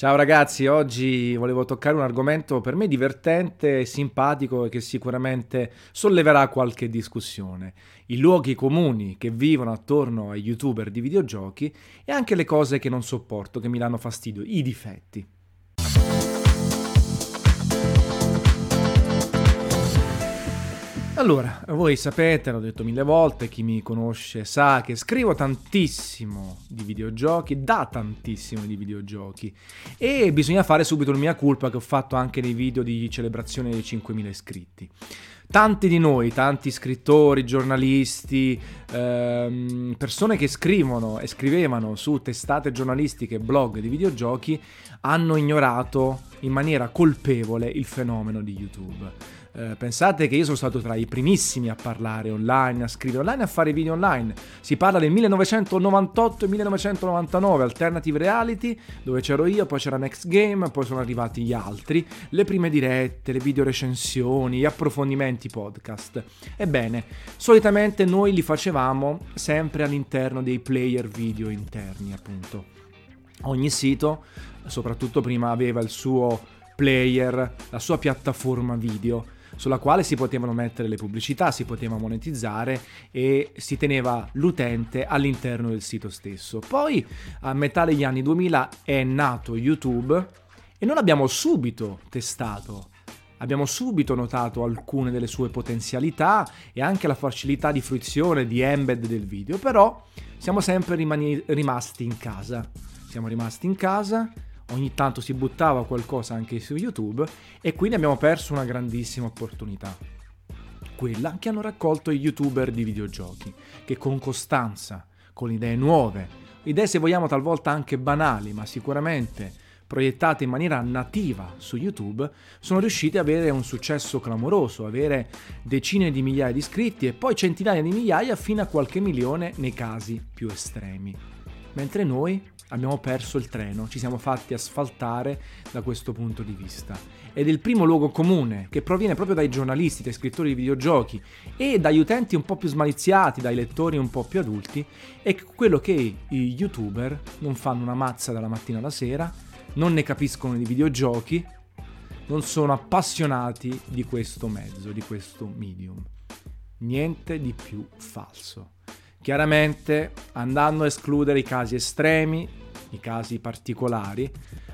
Ciao ragazzi, oggi volevo toccare un argomento per me divertente, simpatico e che sicuramente solleverà qualche discussione. I luoghi comuni che vivono attorno ai youtuber di videogiochi e anche le cose che non sopporto, che mi danno fastidio, i difetti. Allora, voi sapete, l'ho detto mille volte, chi mi conosce sa che scrivo tantissimo di videogiochi, da tantissimo di videogiochi e bisogna fare subito la mia colpa che ho fatto anche nei video di celebrazione dei 5.000 iscritti. Tanti di noi, tanti scrittori, giornalisti, ehm, persone che scrivono e scrivevano su testate giornalistiche e blog di videogiochi hanno ignorato in maniera colpevole il fenomeno di YouTube eh, pensate che io sono stato tra i primissimi a parlare online, a scrivere online, a fare video online. Si parla del 1998 e 1999, Alternative Reality, dove c'ero io, poi c'era Next Game, poi sono arrivati gli altri, le prime dirette, le video recensioni, gli approfondimenti podcast. Ebbene, solitamente noi li facevamo sempre all'interno dei player video interni, appunto. Ogni sito, soprattutto prima, aveva il suo player, la sua piattaforma video sulla quale si potevano mettere le pubblicità, si poteva monetizzare e si teneva l'utente all'interno del sito stesso. Poi a metà degli anni 2000 è nato YouTube e non abbiamo subito testato abbiamo subito notato alcune delle sue potenzialità e anche la facilità di fruizione di embed del video, però siamo sempre rimani- rimasti in casa. Siamo rimasti in casa ogni tanto si buttava qualcosa anche su YouTube e quindi abbiamo perso una grandissima opportunità. Quella che hanno raccolto gli youtuber di videogiochi, che con costanza, con idee nuove, idee se vogliamo talvolta anche banali, ma sicuramente proiettate in maniera nativa su YouTube, sono riusciti ad avere un successo clamoroso, avere decine di migliaia di iscritti e poi centinaia di migliaia fino a qualche milione nei casi più estremi. Mentre noi abbiamo perso il treno, ci siamo fatti asfaltare da questo punto di vista. Ed è il primo luogo comune che proviene proprio dai giornalisti, dai scrittori di videogiochi e dagli utenti un po' più smaliziati, dai lettori un po' più adulti, è quello che i youtuber non fanno una mazza dalla mattina alla sera, non ne capiscono di videogiochi, non sono appassionati di questo mezzo, di questo medium. Niente di più falso. Chiaramente andando a escludere i casi estremi, i casi particolari,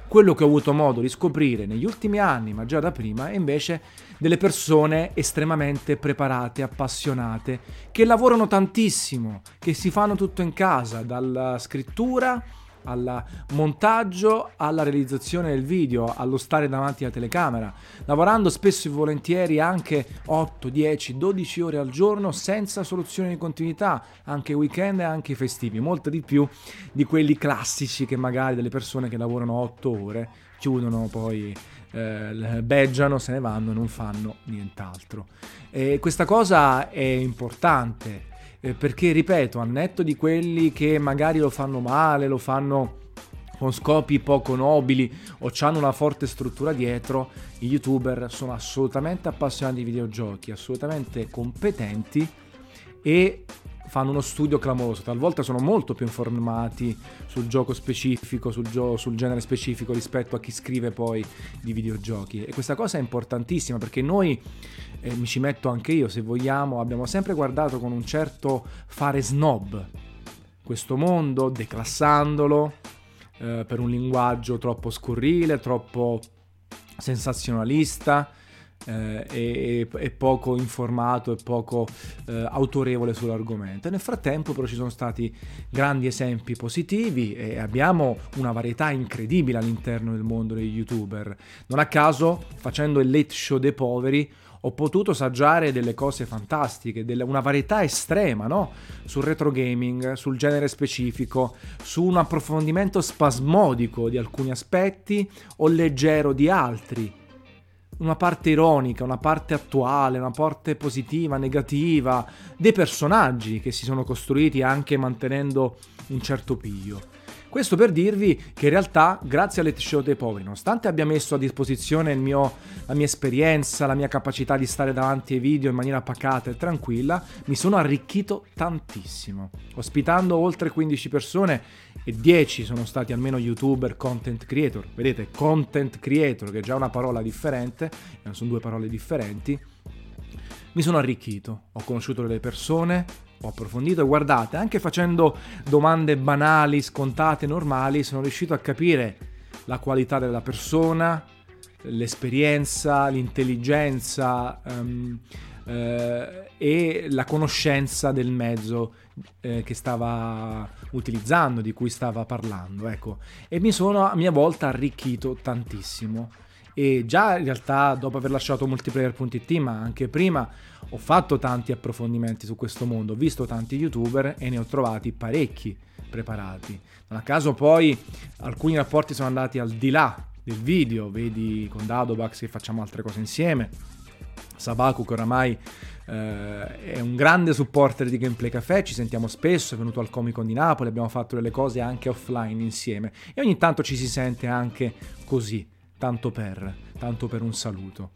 quello che ho avuto modo di scoprire negli ultimi anni, ma già da prima, è invece delle persone estremamente preparate, appassionate, che lavorano tantissimo, che si fanno tutto in casa, dalla scrittura al montaggio, alla realizzazione del video, allo stare davanti alla telecamera, lavorando spesso e volentieri anche 8, 10, 12 ore al giorno senza soluzione di continuità, anche weekend e anche festivi, molto di più di quelli classici che magari delle persone che lavorano 8 ore chiudono poi eh, beggiano, se ne vanno e non fanno nient'altro. E questa cosa è importante eh, perché ripeto, a netto di quelli che magari lo fanno male, lo fanno con scopi poco nobili o hanno una forte struttura dietro, i youtuber sono assolutamente appassionati di videogiochi, assolutamente competenti e fanno uno studio clamoroso, talvolta sono molto più informati sul gioco specifico, sul, gio- sul, genere specifico rispetto a chi scrive poi di videogiochi. E questa cosa è importantissima perché noi, eh, mi ci metto anche io se vogliamo, abbiamo sempre guardato con un certo fare snob questo mondo, declassandolo eh, per un linguaggio troppo scurrile, troppo sensazionalista eh, e, e, poco informato e poco eh, autorevole sull'argomento. nel frattempo però ci sono stati grandi esempi positivi e abbiamo una varietà incredibile all'interno del mondo degli youtuber. Non a caso, facendo il late show dei poveri, ho potuto saggiare delle cose fantastiche, delle, una varietà estrema, no? Sul retro gaming, sul genere specifico, su un approfondimento spasmodico di alcuni aspetti o leggero di altri una parte ironica, una parte attuale, una parte positiva, negativa, dei personaggi che si sono costruiti anche mantenendo un certo piglio. Questo per dirvi che in realtà, grazie alle show dei poveri, nonostante abbia messo a disposizione mio, la mia esperienza, la mia capacità di stare davanti ai video in maniera pacata e tranquilla, mi sono arricchito tantissimo, ospitando oltre 15 persone e 10 sono stati almeno youtuber content creator. Vedete, content creator, che è già una parola differente, sono due parole differenti. Mi sono arricchito, ho conosciuto delle persone, ho approfondito e guardate, anche facendo domande banali, scontate, normali, sono riuscito a capire la qualità della persona, l'esperienza, l'intelligenza um, eh, e la conoscenza del mezzo eh, che stava utilizzando, di cui stava parlando. Ecco. E mi sono a mia volta arricchito tantissimo. E già in realtà dopo aver lasciato multiplayer.it, ma anche prima, ho fatto tanti approfondimenti su questo mondo, ho visto tanti youtuber e ne ho trovati parecchi preparati. Non a caso poi alcuni rapporti sono andati al di là del video, vedi con Dadobax che facciamo altre cose insieme, Sabaku che oramai eh, è un grande supporter di Gameplay Café, ci sentiamo spesso, è venuto al Comic Con di Napoli, abbiamo fatto delle cose anche offline insieme e ogni tanto ci si sente anche così, tanto per, tanto per un saluto.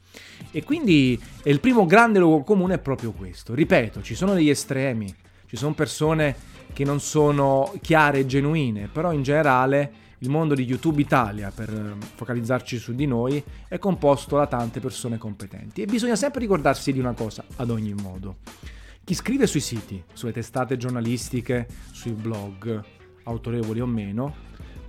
E quindi il primo grande luogo comune è proprio questo. Ripeto, ci sono degli estremi, ci sono persone che non sono chiare e genuine, però in generale il mondo di YouTube Italia, per eh, focalizzarci su di noi, è composto da tante persone competenti e bisogna sempre ricordarsi di una cosa ad ogni modo. Chi scrive sui siti, sulle testate giornalistiche, sui blog, autorevoli o meno,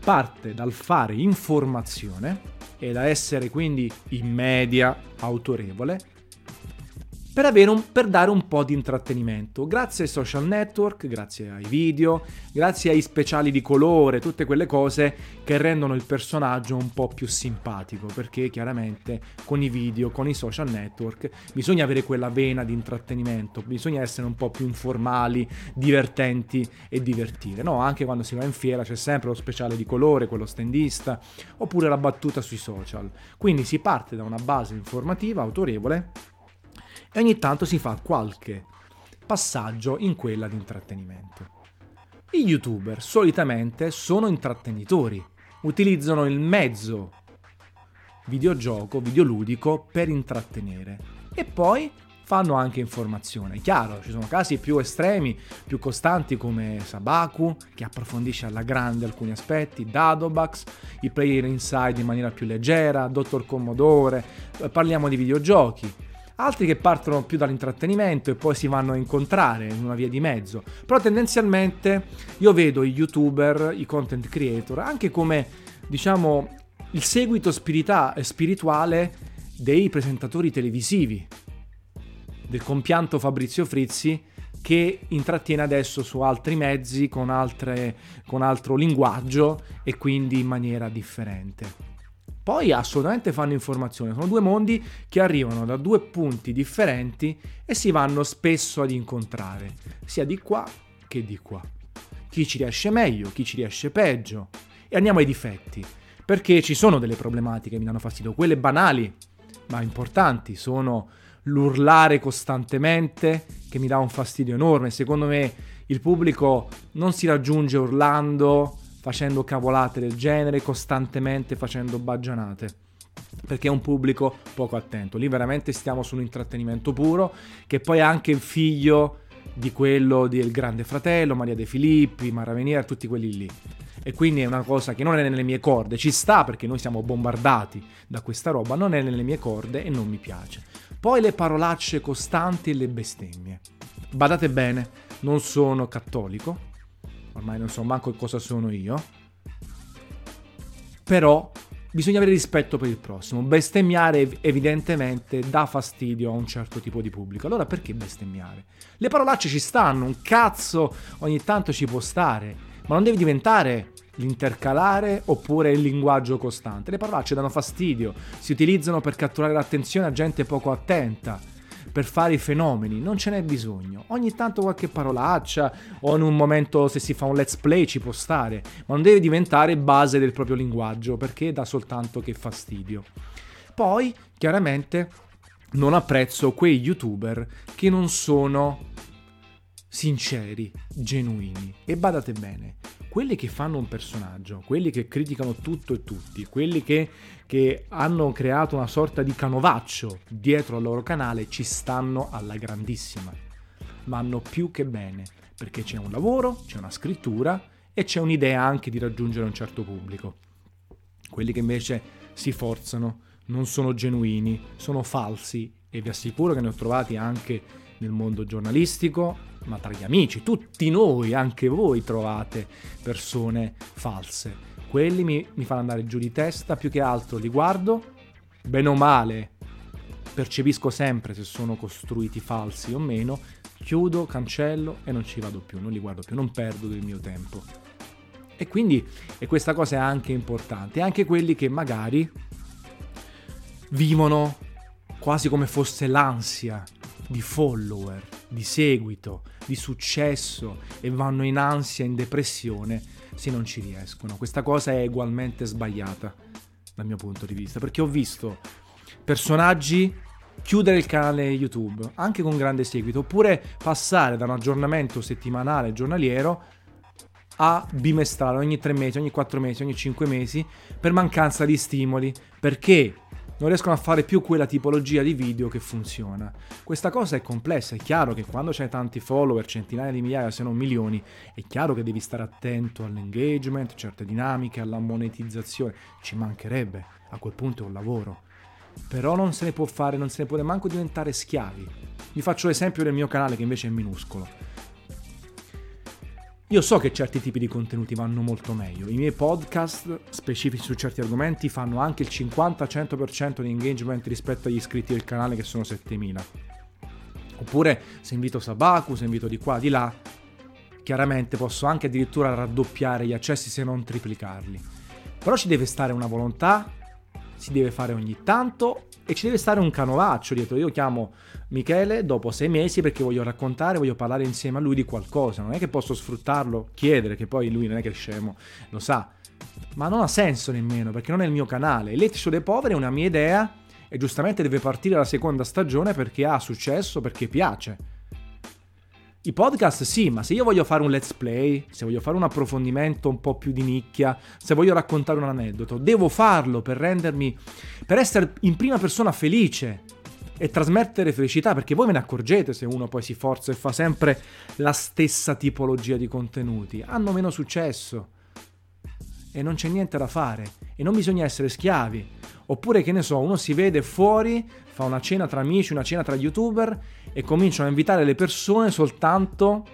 parte dal fare informazione e da essere quindi in media autorevole per, un, per, dare un po' di intrattenimento. Grazie ai social network, grazie ai video, grazie ai speciali di colore, tutte quelle cose che rendono il personaggio un po' più simpatico, perché chiaramente con i video, con i social network, bisogna avere quella vena di intrattenimento, bisogna essere un po' più informali, divertenti e divertire. No, anche quando si va in fiera c'è sempre lo speciale di colore, quello standista, oppure la battuta sui social. Quindi si parte da una base informativa autorevole e ogni tanto si fa qualche passaggio in quella di intrattenimento. I youtuber solitamente sono intrattenitori, utilizzano il mezzo videogioco, videoludico per intrattenere e poi fanno anche informazione. Chiaro, ci sono casi più estremi, più costanti come Sabaku, che approfondisce alla grande alcuni aspetti, Dadobax, i player inside in maniera più leggera, Dottor Commodore, parliamo di videogiochi altri che partono più dall'intrattenimento e poi si vanno a incontrare in una via di mezzo. Però tendenzialmente io vedo i youtuber, i content creator, anche come, diciamo, il seguito spirita- spirituale dei presentatori televisivi, del compianto Fabrizio Frizzi, che intrattiene adesso su altri mezzi, con, altre, con altro linguaggio e quindi in maniera differente. Poi assolutamente fanno informazione, sono due mondi che arrivano da due punti differenti e si vanno spesso ad incontrare, sia di qua che di qua. Chi ci riesce meglio, chi ci riesce peggio. E andiamo ai difetti, perché ci sono delle problematiche che mi danno fastidio, quelle banali, ma importanti, sono l'urlare costantemente che mi dà un fastidio enorme. Secondo me il pubblico non si raggiunge urlando, facendo cavolate del genere, costantemente facendo baggianate perché è un pubblico poco attento. Lì veramente stiamo su un intrattenimento puro, che poi è anche il figlio di quello del Grande Fratello, Maria De Filippi, Mara tutti quelli lì. E quindi è una cosa che non è nelle mie corde, ci sta perché noi siamo bombardati da questa roba, non è nelle mie corde e non mi piace. Poi le parolacce costanti e le bestemmie. Badate bene, non sono cattolico, ormai non so manco cosa sono io, però bisogna avere rispetto per il prossimo. Bestemmiare evidentemente dà fastidio a un certo tipo di pubblico. Allora perché bestemmiare? Le parolacce ci stanno, un cazzo ogni tanto ci può stare, ma non deve diventare l'intercalare oppure il linguaggio costante. Le parolacce danno fastidio, si utilizzano per catturare l'attenzione a gente poco attenta per fare i fenomeni, non ce n'è bisogno. Ogni tanto qualche parolaccia o in un momento se si fa un let's play ci può stare, ma non deve diventare base del proprio linguaggio perché dà soltanto che fastidio. Poi, chiaramente, non apprezzo quei youtuber che non sono sinceri, genuini. E badate bene, quelli che fanno un personaggio, quelli che criticano tutto e tutti, quelli che, che, hanno creato una sorta di canovaccio dietro al loro canale, ci stanno alla grandissima. Ma hanno più che bene, perché c'è un lavoro, c'è una scrittura e c'è un'idea anche di raggiungere un certo pubblico. Quelli che invece si forzano, non sono genuini, sono falsi e vi assicuro che ne ho trovati anche nel mondo giornalistico, ma tra gli amici, tutti noi, anche voi trovate persone false. Quelli mi, mi fanno andare giù di testa, più che altro li guardo, bene o male, percepisco sempre se sono costruiti falsi o meno, chiudo, cancello e non ci vado più, non li guardo più, non perdo del mio tempo. E quindi e questa cosa è anche importante, anche quelli che magari vivono quasi come fosse l'ansia di follower, di seguito, di successo e vanno in ansia, in depressione se non ci riescono. Questa cosa è ugualmente sbagliata dal mio punto di vista, perché ho visto personaggi chiudere il canale YouTube, anche con grande seguito, oppure passare da un aggiornamento settimanale, giornaliero, a bimestrale, ogni tre mesi, ogni quattro mesi, ogni cinque mesi, per mancanza di stimoli, perché non riescono a fare più quella tipologia di video che funziona. Questa cosa è complessa, è chiaro che quando c'hai tanti follower, centinaia di migliaia se non milioni, è chiaro che devi stare attento all'engagement, certe dinamiche, alla monetizzazione, ci mancherebbe, a quel punto è un lavoro. Però non se ne può fare, non se ne può manco diventare schiavi. Vi faccio l'esempio del mio canale che invece è minuscolo. Io so che certi tipi di contenuti vanno molto meglio. I miei podcast specifici su certi argomenti fanno anche il 50-100% di engagement rispetto agli iscritti del canale che sono 7000. Oppure se invito Sabaku, se invito di qua, di là, chiaramente posso anche addirittura raddoppiare gli accessi se non triplicarli. Però ci deve stare una volontà, si deve fare ogni tanto e ci deve stare un canovaccio dietro. Io chiamo Michele dopo sei mesi perché voglio raccontare, voglio parlare insieme a lui di qualcosa. Non è che posso sfruttarlo, chiedere, che poi lui non è che è scemo, lo sa. Ma non ha senso nemmeno perché non è il mio canale. L'Etico dei Poveri è una mia idea e giustamente deve partire la seconda stagione perché ha successo, perché piace. I podcast sì, ma se io voglio fare un let's play, se voglio fare un approfondimento un po' più di nicchia, se voglio raccontare un aneddoto, devo farlo per rendermi, per essere in prima persona felice e trasmettere felicità, perché voi ve ne accorgete se uno poi si forza e fa sempre la stessa tipologia di contenuti, hanno meno successo e non c'è niente da fare e non bisogna essere schiavi. Oppure che ne so, uno si vede fuori, fa una cena tra amici, una cena tra youtuber e cominciano a invitare le persone soltanto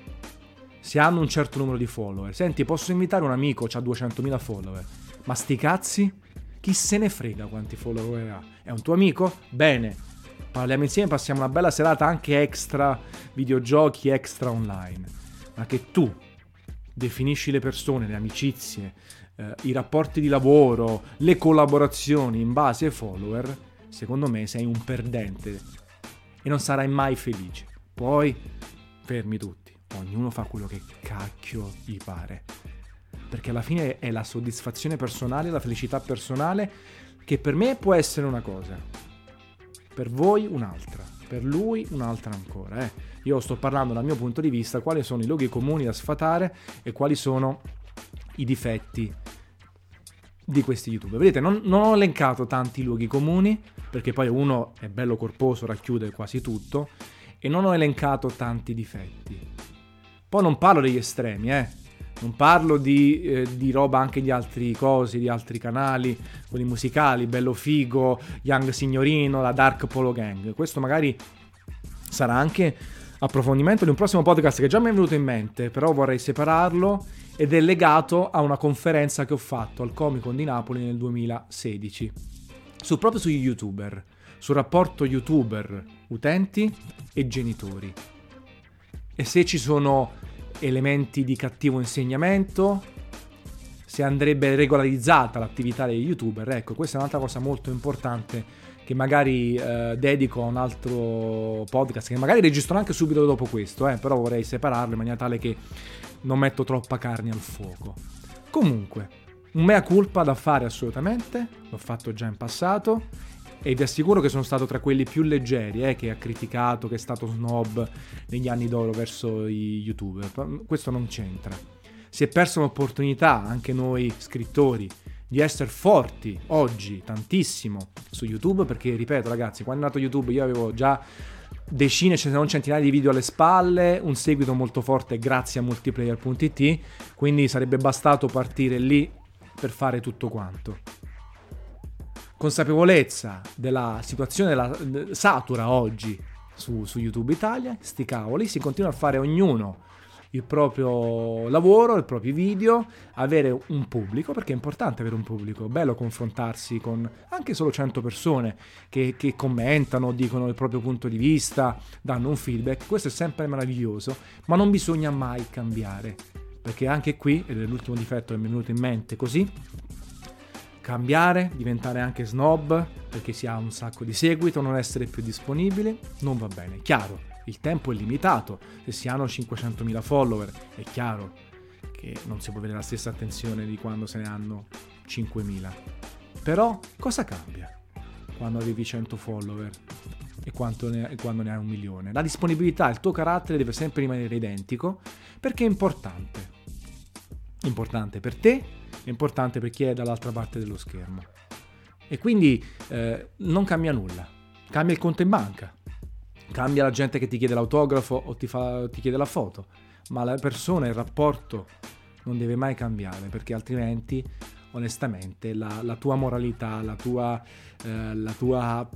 se hanno un certo numero di follower. Senti, posso invitare un amico, ha 200.000 follower, ma sti cazzi? Chi se ne frega quanti follower ha? È un tuo amico? Bene, parliamo insieme, passiamo una bella serata anche extra videogiochi, extra online. Ma che tu definisci le persone, le amicizie, eh, i rapporti di lavoro, le collaborazioni in base ai follower, secondo me sei un perdente e non sarai mai felice. Poi fermi tutti, ognuno fa quello che cacchio gli pare. Perché alla fine è la soddisfazione personale, la felicità personale che per me può essere una cosa, per voi un'altra, per lui un'altra ancora. Eh. Io sto parlando dal mio punto di vista quali sono i luoghi comuni da sfatare e quali sono i difetti di questi youtuber. Vedete, non, non, ho elencato tanti luoghi comuni, perché poi uno è bello corposo, racchiude quasi tutto, e non ho elencato tanti difetti. Poi non parlo degli estremi, eh. Non parlo di, eh, di roba anche di altri cosi, di altri canali, quelli musicali, Bello Figo, Young Signorino, la Dark Polo Gang. Questo magari sarà anche approfondimento di un prossimo podcast che già mi è venuto in mente, però vorrei separarlo ed è legato a una conferenza che ho fatto al Comic Con di Napoli nel 2016, su, proprio sugli youtuber, sul rapporto youtuber utenti e genitori. E se ci sono elementi di cattivo insegnamento, se andrebbe regolarizzata l'attività degli youtuber, ecco, questa è un'altra cosa molto importante che magari eh, dedico a un altro podcast, che magari registro anche subito dopo questo, eh, però vorrei separarlo in maniera tale che non metto troppa carne al fuoco. Comunque, un mea culpa da fare assolutamente, l'ho fatto già in passato e vi assicuro che sono stato tra quelli più leggeri eh, che ha criticato, che è stato snob negli anni d'oro verso i youtuber. Questo non c'entra. Si è persa un'opportunità, anche noi scrittori, di essere forti oggi tantissimo su YouTube perché ripeto ragazzi quando è nato YouTube io avevo già decine, se non centinaia di video alle spalle, un seguito molto forte grazie a multiplayer.it, quindi sarebbe bastato partire lì per fare tutto quanto. Consapevolezza della situazione della satura oggi su, su YouTube Italia, sti cavoli, si continua a fare ognuno il proprio lavoro, i propri video, avere un pubblico, perché è importante avere un pubblico, bello confrontarsi con anche solo 100 persone che, che commentano, dicono il proprio punto di vista, danno un feedback, questo è sempre meraviglioso, ma non bisogna mai cambiare, perché anche qui, ed è l'ultimo difetto che mi è venuto in mente così, cambiare, diventare anche snob perché si ha un sacco di seguito, non essere più disponibile, non va bene. Chiaro, il tempo è limitato, se si hanno 500.000 follower è chiaro che non si può avere la stessa attenzione di quando se ne hanno 5.000. Però cosa cambia quando avevi 100 follower e, ne, e quando ne hai un milione? La disponibilità, il tuo carattere deve sempre rimanere identico perché è importante. Importante per te, è importante per chi è dall'altra parte dello schermo. E quindi eh, non cambia nulla. Cambia il conto in banca, Cambia la gente che ti chiede l'autografo o ti, fa, ti chiede la foto, ma la persona, il rapporto non deve mai cambiare perché altrimenti onestamente la, la tua moralità, la tua, eh, la tua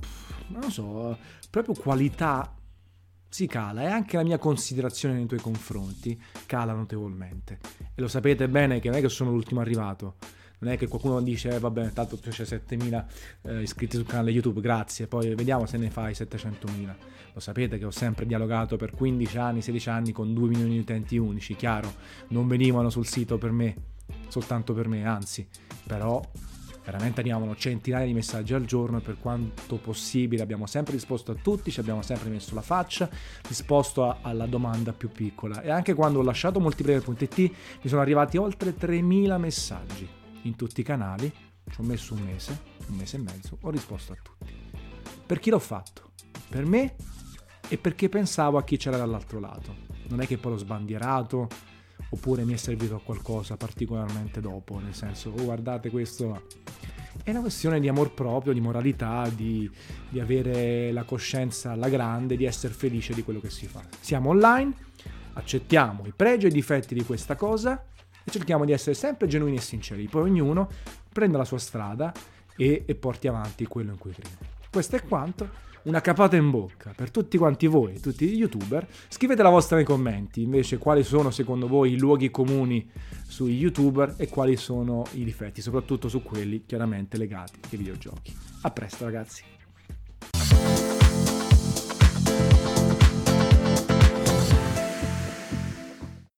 non so, proprio qualità si cala e anche la mia considerazione nei tuoi confronti cala notevolmente. E lo sapete bene che non è che sono l'ultimo arrivato, non è che qualcuno dice eh, vabbè tanto c'è 7000 eh, iscritti sul canale YouTube, grazie, poi vediamo se ne fai 700.000. Lo sapete che ho sempre dialogato per 15 anni, 16 anni con 2 milioni di utenti unici, chiaro, non venivano sul sito per me, soltanto per me, anzi, però veramente arrivavano centinaia di messaggi al giorno e per quanto possibile abbiamo sempre risposto a tutti, ci abbiamo sempre messo la faccia, risposto a, alla domanda più piccola. E anche quando ho lasciato multiplayer.it mi sono arrivati oltre 3000 messaggi in tutti i canali, ci ho messo un mese, un mese e mezzo, ho risposto a tutti. Per chi l'ho fatto? Per me e perché pensavo a chi c'era dall'altro lato. Non è che poi l'ho sbandierato oppure mi è servito a qualcosa particolarmente dopo, nel senso, oh guardate questo... È una questione di amor proprio, di moralità, di, di avere la coscienza alla grande, di essere felice di quello che si fa. Siamo online, accettiamo i pregi e i difetti di questa cosa e cerchiamo di essere sempre genuini e sinceri. Poi ognuno prenda la sua strada e, e porti avanti quello in cui crede. Questo è quanto. Una capata in bocca per tutti quanti voi, tutti gli youtuber. Scrivete la vostra nei commenti invece quali sono secondo voi i luoghi comuni sui youtuber e quali sono i difetti, soprattutto su quelli chiaramente legati ai videogiochi. A presto ragazzi!